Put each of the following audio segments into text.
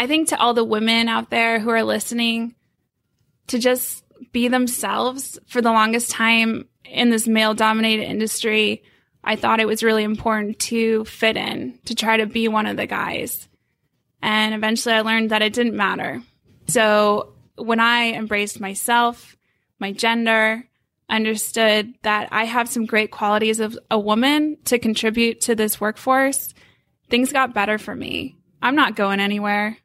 I think to all the women out there who are listening, to just be themselves for the longest time in this male dominated industry, I thought it was really important to fit in, to try to be one of the guys. And eventually I learned that it didn't matter. So when I embraced myself, my gender, understood that I have some great qualities of a woman to contribute to this workforce, things got better for me. I'm not going anywhere.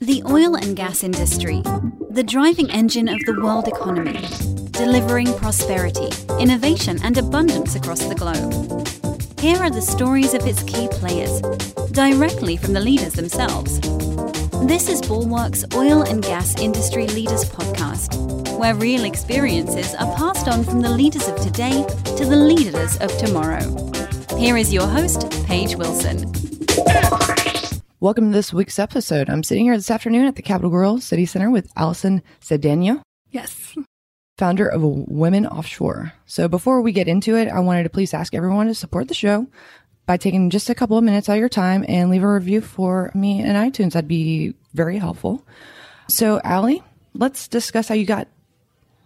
The oil and gas industry, the driving engine of the world economy, delivering prosperity, innovation, and abundance across the globe. Here are the stories of its key players, directly from the leaders themselves. This is Bulwark's Oil and Gas Industry Leaders Podcast, where real experiences are passed on from the leaders of today to the leaders of tomorrow. Here is your host, Paige Wilson. Welcome to this week's episode. I'm sitting here this afternoon at the Capital Grille CityCentre with Allison Cedeno, Yes. founder of Women Offshore. So before we get into it, I wanted to please ask everyone to support the show by taking just a couple of minutes out of your time and leave a review for me in iTunes. That'd be very helpful. So, Allie, let's discuss how you got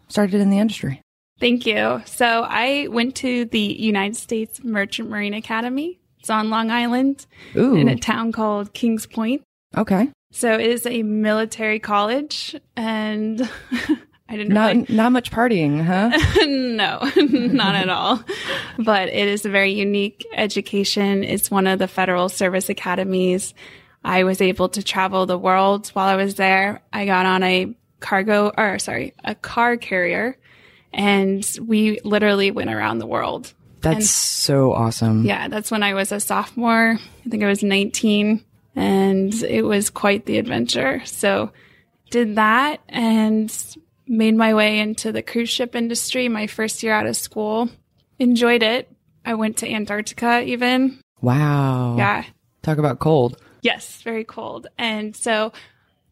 started in the industry. Thank you. So I went to the United States Merchant Marine Academy. It's on Long Island Ooh, in a town called Kings Point. okay. So it is a military college and I didn't Not really not much partying, huh? no, not at all. But it is a very unique education. It's one of the federal service academies. I was able to travel the world while I was there. I got on a cargo, or sorry, a car carrier, and we literally went around the world. That's And- so awesome. Yeah, that's when I was a sophomore. I think I was 19 and it was quite the adventure. So did that and made my way into the cruise ship industry my first year out of school. Enjoyed it. I went to Antarctica even. Wow. Yeah. Talk about cold. Yes, very cold. And so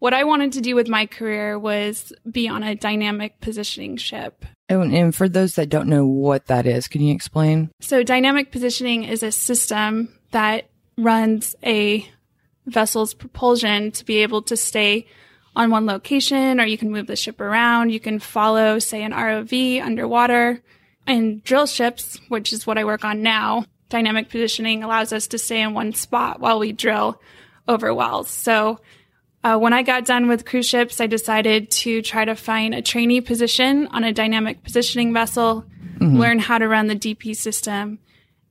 what I wanted to do with my career was be on a dynamic positioning ship. Oh, and, and for those that don't know what that is, can you explain? So, dynamic positioning is a system that runs a vessel's propulsion to be able to stay on one location, or you can move the ship around. You can follow, say, an ROV underwater. And drill ships, which is what I work on now, dynamic positioning allows us to stay in one spot while we drill over wells. So, uh, when I got done with cruise ships, I decided to try to find a trainee position on a dynamic positioning vessel, learn how to run the DP system.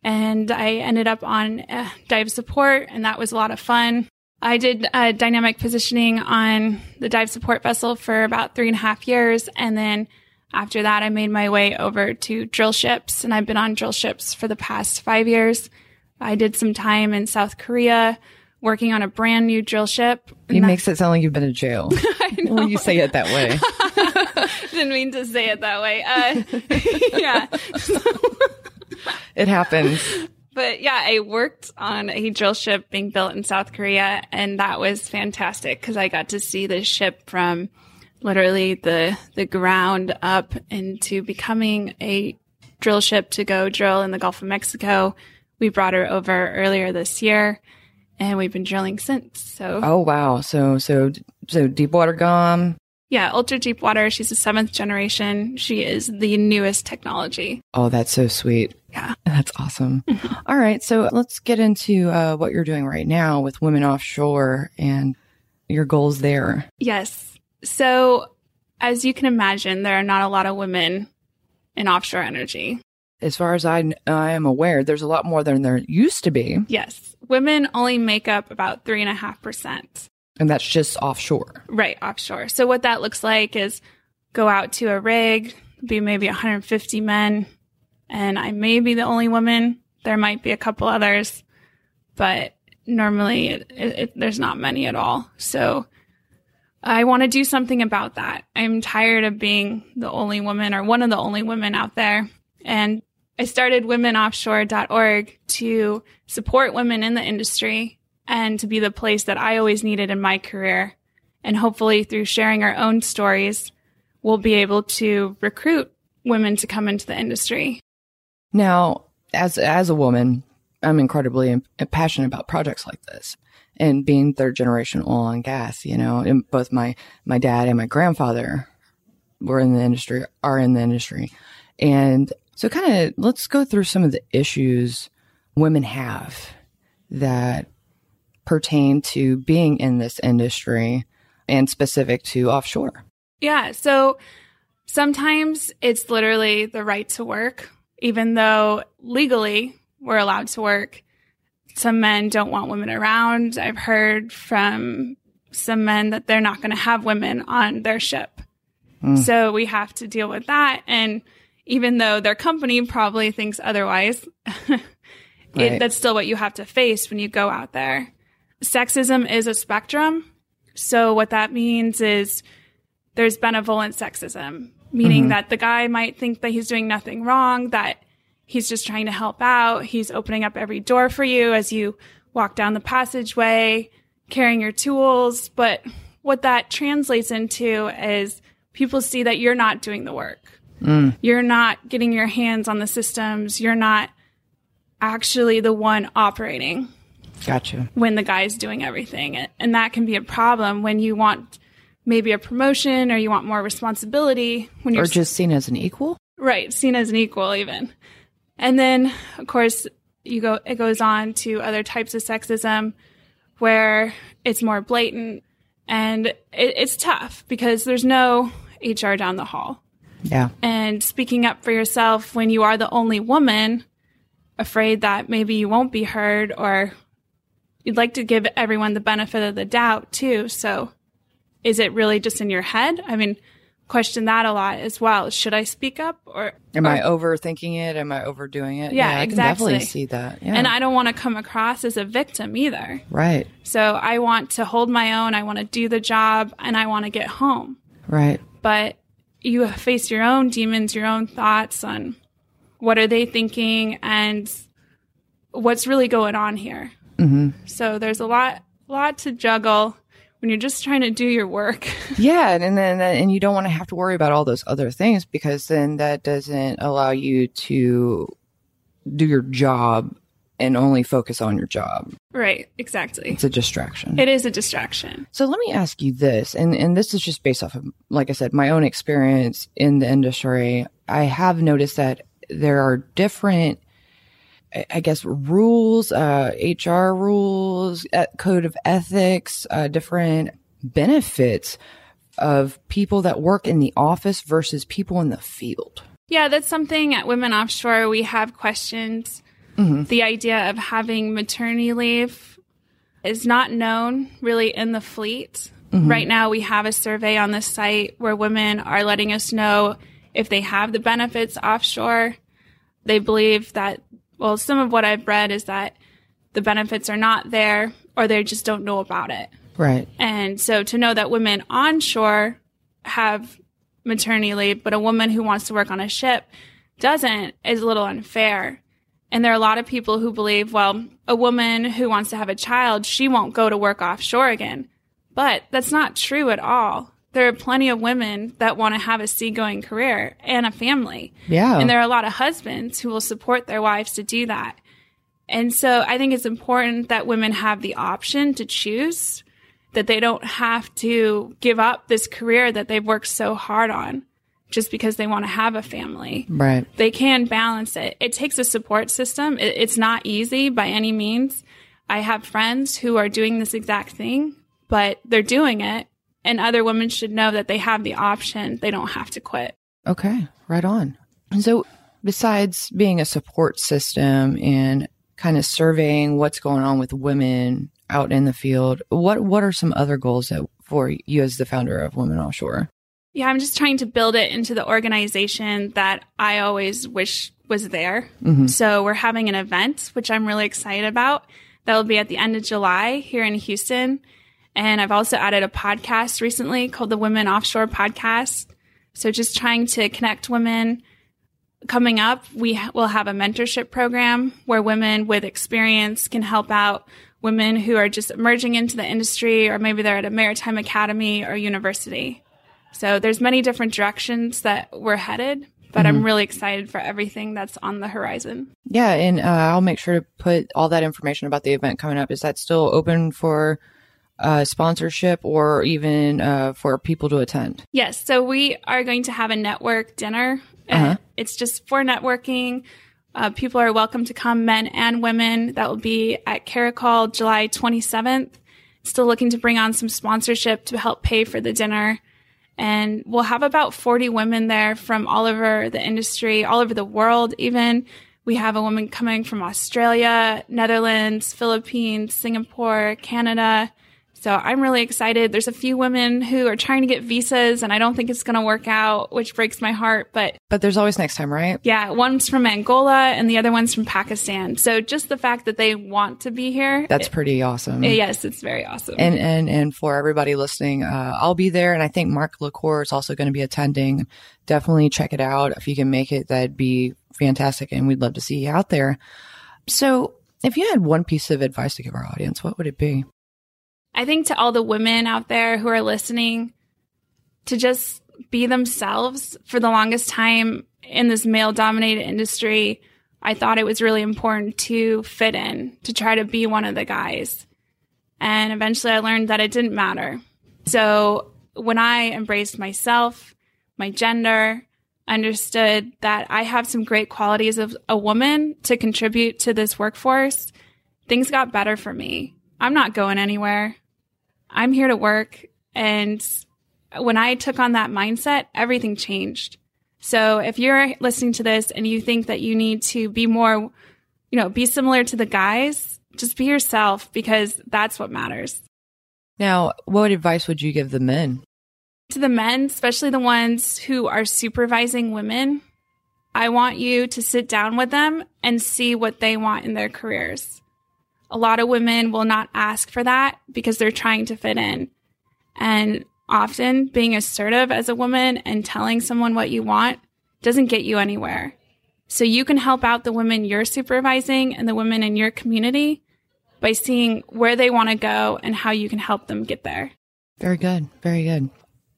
And I ended up on uh, dive support, and that was a lot of fun. I did uh, dynamic positioning on the dive support vessel for about three and a half years. And then after that, I made my way over to drill ships, and I've been on drill ships for the past five years. I did some time in South Korea working on a brand new drill ship. It makes it sound like you've been in jail when you say it that way. didn't mean to say it that way. Uh, yeah. It happens. But yeah, I worked on a drill ship being built in South Korea, and that was fantastic because I got to see the ship from literally the the ground up into becoming a drill ship to go drill in the Gulf of Mexico. We brought her over earlier this year, and we've been drilling since. So Oh wow. So so so deep water Gum. yeah, ultra deep water. She's the seventh generation. She is the newest technology. Oh, that's so sweet. Yeah. That's awesome. All right. So let's get into uh, what you're doing right now with Women Offshore and your goals there. Yes. So, as you can imagine, there are not a lot of women in offshore energy. As far as I, I am aware, there's a lot more than there used to be, Yes. Women only make up about 3.5%. and that's just offshore. Right, offshore. So, what that looks like is go out to a rig, be maybe 150 men, and I may be the only woman. There might be a couple others, but normally it, it, it, there's not many at all. So, I want to do something about that. I'm tired of being the only woman or one of the only women out there. And I started womenoffshore.org to support women in the industry and to be the place that I always needed in my career. And hopefully through sharing our own stories, we'll be able to recruit women to come into the industry. Now, as as a woman, I'm incredibly passionate about projects like this and being third generation oil and gas. You know, and both my my dad and my grandfather were in the industry, are in the industry, and so kind of let's go through some of the issues women have that pertain to being in this industry and specific to offshore. Yeah. So sometimes it's literally the right to work, even though legally we're allowed to work. Some men don't want women around. I've heard from some men that they're not going to have women on their ship. Mm. So we have to deal with that. And even though their company probably thinks otherwise, right. that's still what you have to face when you go out there. Sexism is a spectrum. So what that means is there's benevolent sexism, meaning mm-hmm. that the guy might think that he's doing nothing wrong, that he's just trying to help out. He's opening up every door for you as you walk down the passageway, carrying your tools. But what that translates into is people see that you're not doing the work. Mm. You're not getting your hands on the systems. You're not actually the one operating. Gotcha. When the guy's doing everything. And that can be a problem when you want maybe a promotion or you want more responsibility when you're or just seen as an equal. Right, seen as an equal even. And then of course you go it goes on to other types of sexism where it's more blatant and it, it's tough because there's no HR down the hall. Yeah. And speaking up for yourself when you are the only woman afraid that maybe you won't be heard or you'd like to give everyone the benefit of the doubt too. So is it really just in your head? I mean, question that a lot as well. Should I speak up or am or, I overthinking it? Am I overdoing it? Yeah, yeah I exactly. can definitely see that. Yeah. And I don't want to come across as a victim either. Right. So I want to hold my own. I want to do the job and I want to get home. Right. But you face your own demons, your own thoughts on what are they thinking and what's really going on here. Mm-hmm. So there's a lot, lot to juggle when you're just trying to do your work. yeah, and then and you don't want to have to worry about all those other things because then that doesn't allow you to do your job and only focus on your job. Right, exactly. It's a distraction. It is a distraction. So let me ask you this, and and this is just based off of like I said, my own experience in the industry. I have noticed that there are different I guess rules, uh, HR rules, code of ethics, uh, different benefits of people that work in the office versus people in the field. Yeah, that's something at Women Offshore we have questions. Mm-hmm. The idea of having maternity leave is not known really in the fleet. Mm-hmm. Right now, we have a survey on the site where women are letting us know if they have the benefits offshore. They believe that well, some of what I've read is that the benefits are not there or they just don't know about it. Right. And so to know that women onshore have maternity leave, but a woman who wants to work on a ship doesn't is a little unfair. And there are a lot of people who believe, well, a woman who wants to have a child, she won't go to work offshore again. But that's not true at all there are plenty of women that want to have a seagoing career and a family. Yeah. And there are a lot of husbands who will support their wives to do that. And so I think it's important that women have the option to choose, that they don't have to give up this career that they've worked so hard on just because they want to have a family. Right. They can balance it. It takes a support system. It, it's not easy by any means. I have friends who are doing this exact thing, but they're doing it and other women should know that they have the option. They don't have to quit. Okay, right on. So, besides being a support system and kind of surveying what's going on with women out in the field, what what are some other goals that for you as the founder of Women Offshore? Yeah, I'm just trying to build it into the organization that I always wish was there. Mm-hmm. So, we're having an event which I'm really excited about. That will be at the end of July here in Houston. And I've also added a podcast recently called the Women Offshore Podcast. So just trying to connect women. Coming up, we will have a mentorship program where women with experience can help out women who are just emerging into the industry or maybe they're at a maritime academy or university. So there's many different directions that we're headed, but I'm really excited for everything that's on the horizon. Yeah, and uh, I'll make sure to put all that information about the event coming up. Is that still open for uh, sponsorship or even uh, for people to attend? Yes. So we are going to have a network dinner. Uh, It's just for networking. Uh, people are welcome to come, men and women. That will be at Caracol July 27th. Still looking to bring on some sponsorship to help pay for the dinner. And we'll have about 40 women there from all over the industry, all over the world, even. We have a woman coming from Australia, Netherlands, Philippines, Singapore, Canada. So I'm really excited. There's a few women who are trying to get visas and I don't think it's going to work out, which breaks my heart. But But there's always next time, right? yeah, one's from Angola and the other one's from Pakistan. So just the fact that they want to be here. That's pretty awesome. yes, it's very awesome. And and and for everybody listening, uh, I'll be there, and I think Mark LaCour is also going to be attending. Definitely check it out if you can make it. That'd be fantastic, and we'd love to see you out there. So, if you had one piece of advice to give our audience, what would it be? I think to all the women out there who are listening to just be themselves for the longest time in this male dominated industry. I thought it was really important to fit in, to try to be one of the guys. And eventually I learned that it didn't matter. So when I embraced myself, my gender, understood that I have some great qualities of a woman to contribute to this workforce, things got better for me. I'm not going anywhere. I'm here to work. And when I took on that mindset, everything changed. So if you're listening to this and you think that you need to be more, you know, be similar to the guys, just be yourself because that's what matters. Now, what advice would you give the men? To the men, especially the ones who are supervising women, I want you to sit down with them and see what they want in their careers. A lot of women will not ask for that because they're trying to fit in. And often being assertive as a woman and telling someone what you want doesn't get you anywhere. So you can help out the women you're supervising and the women in your community by seeing where they want to go and how you can help them get there. Very good. Very good.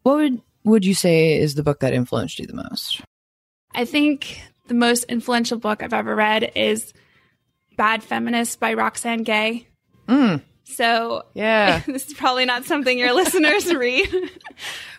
What would would you say is the book that influenced you the most? I think the most influential book I've ever read is Bad Feminist by Roxane Gay. Mm. So Yeah. this is probably not something your listeners read.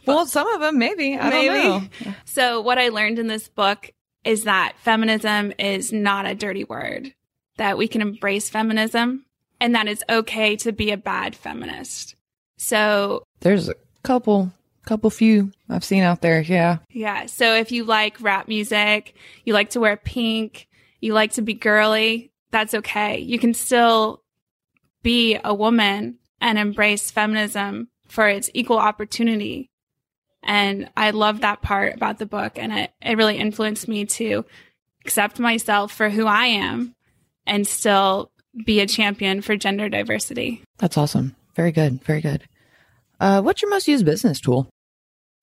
well, some of them maybe. I Maybe. don't know. So what I learned in this book is that feminism is not a dirty word, that we can embrace feminism and that it's okay to be a bad feminist. So There's a couple, couple few I've seen out there. Yeah. Yeah. So if you like rap music, you like to wear pink, you like to be girly, that's okay. You can still be a woman and embrace feminism for its equal opportunity. And I love that part about the book. And it, it really influenced me to accept myself for who I am and still be a champion for gender diversity. That's awesome. Very good. Very good. Uh, what's your most used business tool?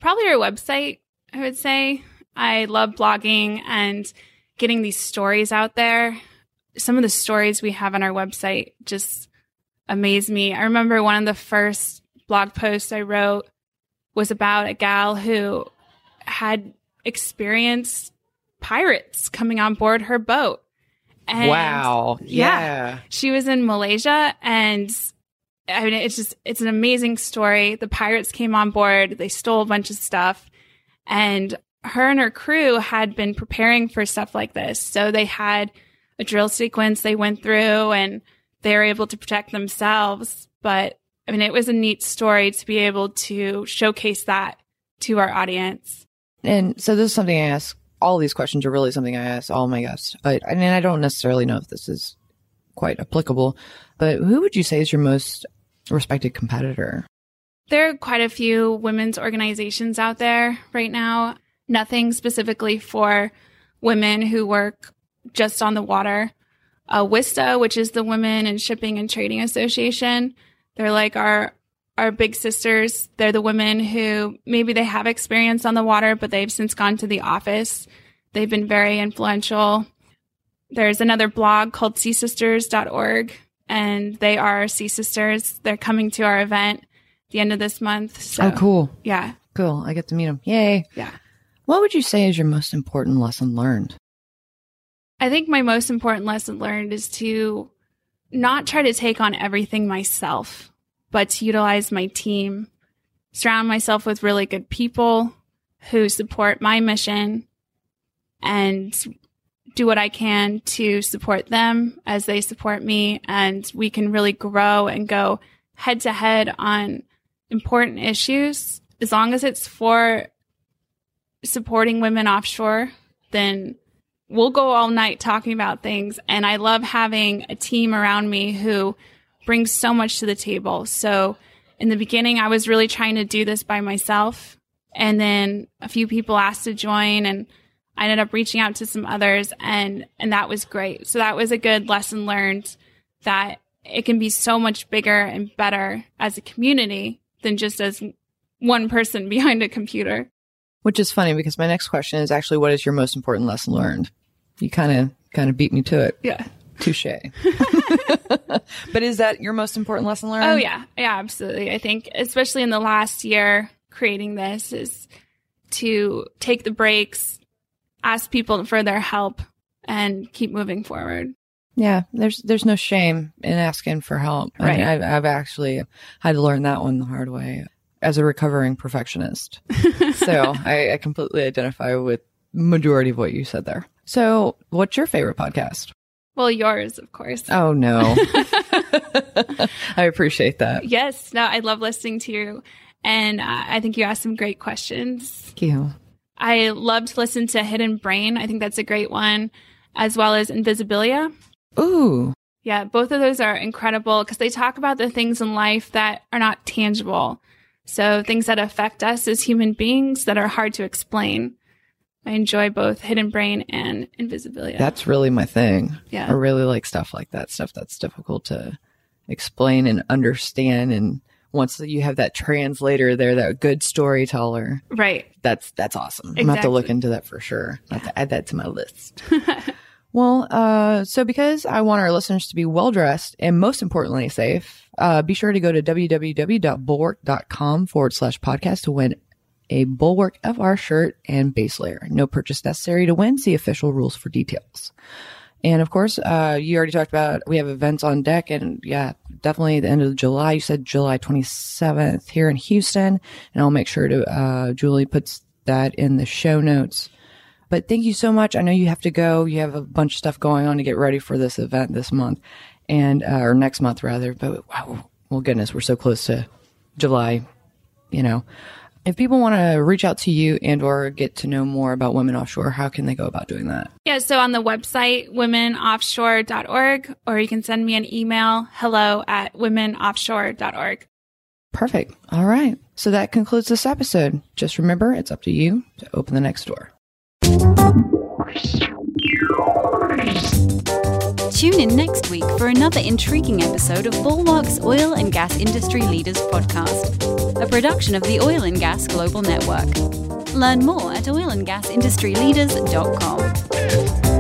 probably our website, I would say. I love blogging and getting these stories out there. Some of the stories we have on our website just amaze me. I remember one of the first blog posts I wrote was about a gal who had experienced pirates coming on board her boat. And wow. yeah. she was in Malaysia and I mean it's just it's an amazing story. The pirates came on board, they stole a bunch of stuff and her and her crew had been preparing for stuff like this. So they had a drill sequence they went through and they were able to protect themselves, but I mean it was a neat story to be able to showcase that to our audience. And so this is something I ask. All these questions are really something I ask all my guests. But I mean, I don't necessarily know if this is quite applicable. But who would you say is your most respected competitor? There are quite a few women's organizations out there right now. Nothing specifically for women who work just on the water. Uh, WISTA, which is the Women in Shipping and Trading Association, they're like our our big sisters. They're the women who maybe they have experience on the water, but they've since gone to the office. They've been very influential. There's another blog called seasisters.org, and they are Sea Sisters. They're coming to our event the end of this month. So, oh, cool. Yeah. Cool. I get to meet them. Yay. Yeah. What would you say is your most important lesson learned? I think my most important lesson learned is to not try to take on everything myself, but to utilize my team, surround myself with really good people who support my mission and do what I can to support them as they support me. And we can really grow and go head to head on important issues. As long as it's for supporting women offshore, then we'll go all night talking about things. And I love having a team around me who brings so much to the table. So in the beginning, I was really trying to do this by myself. And then a few people asked to join and I ended up reaching out to some others and, and that was great. So that was a good lesson learned that it can be so much bigger and better as a community than just as one person behind a computer. Which is funny because my next question is actually what is your most important lesson learned? You kind of kind of beat me to it. Yeah. Touche. but is that your most important lesson learned? Oh yeah. Yeah, absolutely. I think especially in the last year creating this is to take the breaks, ask people for their help and keep moving forward. Yeah, there's there's no shame in asking for help. I mean, Right. I've, I've actually had to learn that one the hard way as a recovering perfectionist. so I, I completely identify with majority of what you said there. So, what's your favorite podcast? Well, yours, of course. Oh no, I appreciate that. Yes, no, I love listening to you. And uh, I think you asked some great questions. Thank you. I love to listen to Hidden Brain. I think that's a great one, as well as Invisibilia. Ooh, Yeah, both of those are incredible because they talk about the things in life that are not tangible. So things that affect us as human beings that are hard to explain. I enjoy both Hidden Brain and Invisibilia. that's really my thing. Yeah. I really like stuff like that. Stuff that's difficult to explain and understand. And once you have that translator there, that good storyteller, right. that's that's awesome. I'm gonna have to look into that for sure. I have to add that to my list. well, uh, so because I want our listeners to be well dressed and most importantly safe, uh, be sure to go to www.bulwark.com forward slash podcast to win a Bulwark FR shirt and base layer. No purchase necessary to win. See official rules for details. And of course, uh, you already talked about we have events on deck, and yeah, definitely the end of July. You said July 27th here in Houston, and I'll make sure to uh, Julie puts that in the show notes. But thank you so much. I know you have to go. You have a bunch of stuff going on to get ready for this event this month, and uh, or next month rather. But wow, well, goodness, we're so close to July. You know, if people want to reach out to you and or get to know more about women offshore, how can they go about doing that? Yeah, so on the website, womenoffshore.org, or you can send me an email, hello at womenoffshore.org. Perfect. All right. So that concludes this episode. Just remember, it's up to you to open the next door. Tune in next week for another intriguing episode of Bulwark's Oil and Gas Industry Leaders Podcast, a production of the Oil and Gas Global Network. Learn more at oilandgasindustryleaders.com.